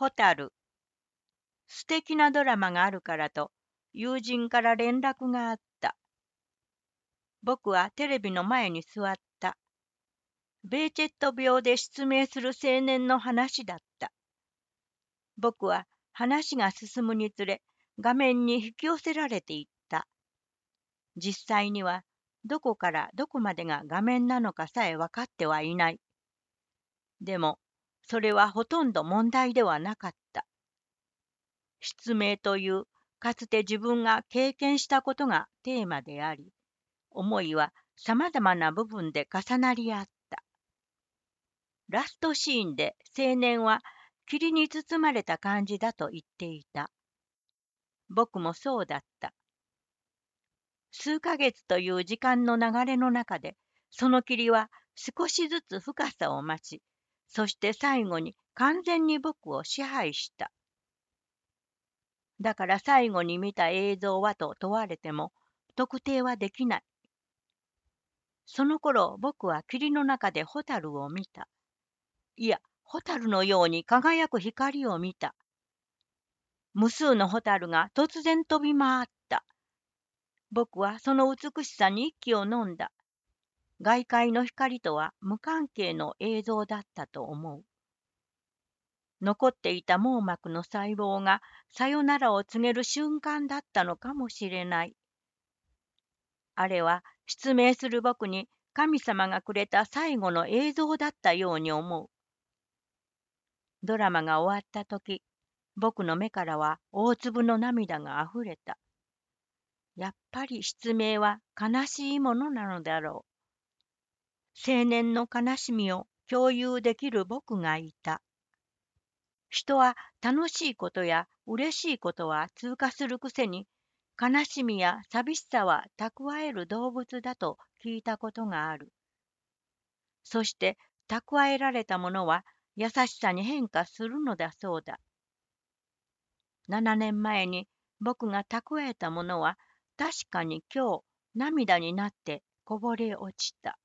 ホタル。素敵なドラマがあるからと友人から連絡があった。僕はテレビの前に座った。ベーチェット病で失明する青年の話だった。僕は話が進むにつれ画面に引き寄せられていった。実際にはどこからどこまでが画面なのかさえ分かってはいない。でもそれはほとんど問題ではなかった。失明というかつて自分が経験したことがテーマであり、思いはさまざまな部分で重なり合った。ラストシーンで青年は霧に包まれた感じだと言っていた。僕もそうだった。数ヶ月という時間の流れの中で、その霧は少しずつ深さを増し、そして最後に完全に僕を支配した。だから最後に見た映像はと問われても特定はできない。その頃僕は霧の中でホタルを見た。いや、ホタルのように輝く光を見た。無数のホタルが突然飛び回った。僕はその美しさに息を飲んだ。外界の光とは無関係の映像だったと思う。残っていた網膜の細胞がさよならを告げる瞬間だったのかもしれない。あれは失明する僕に神様がくれた最後の映像だったように思う。ドラマが終わった時、僕の目からは大粒の涙があふれた。やっぱり失明は悲しいものなのだろう。青年の悲しみを共有できる僕がいた。人は楽しいことや嬉しいことは通過するくせに悲しみや寂しさは蓄える動物だと聞いたことがある。そして蓄えられたものは優しさに変化するのだそうだ。7年前に僕が蓄えたものは確かに今日涙になってこぼれ落ちた。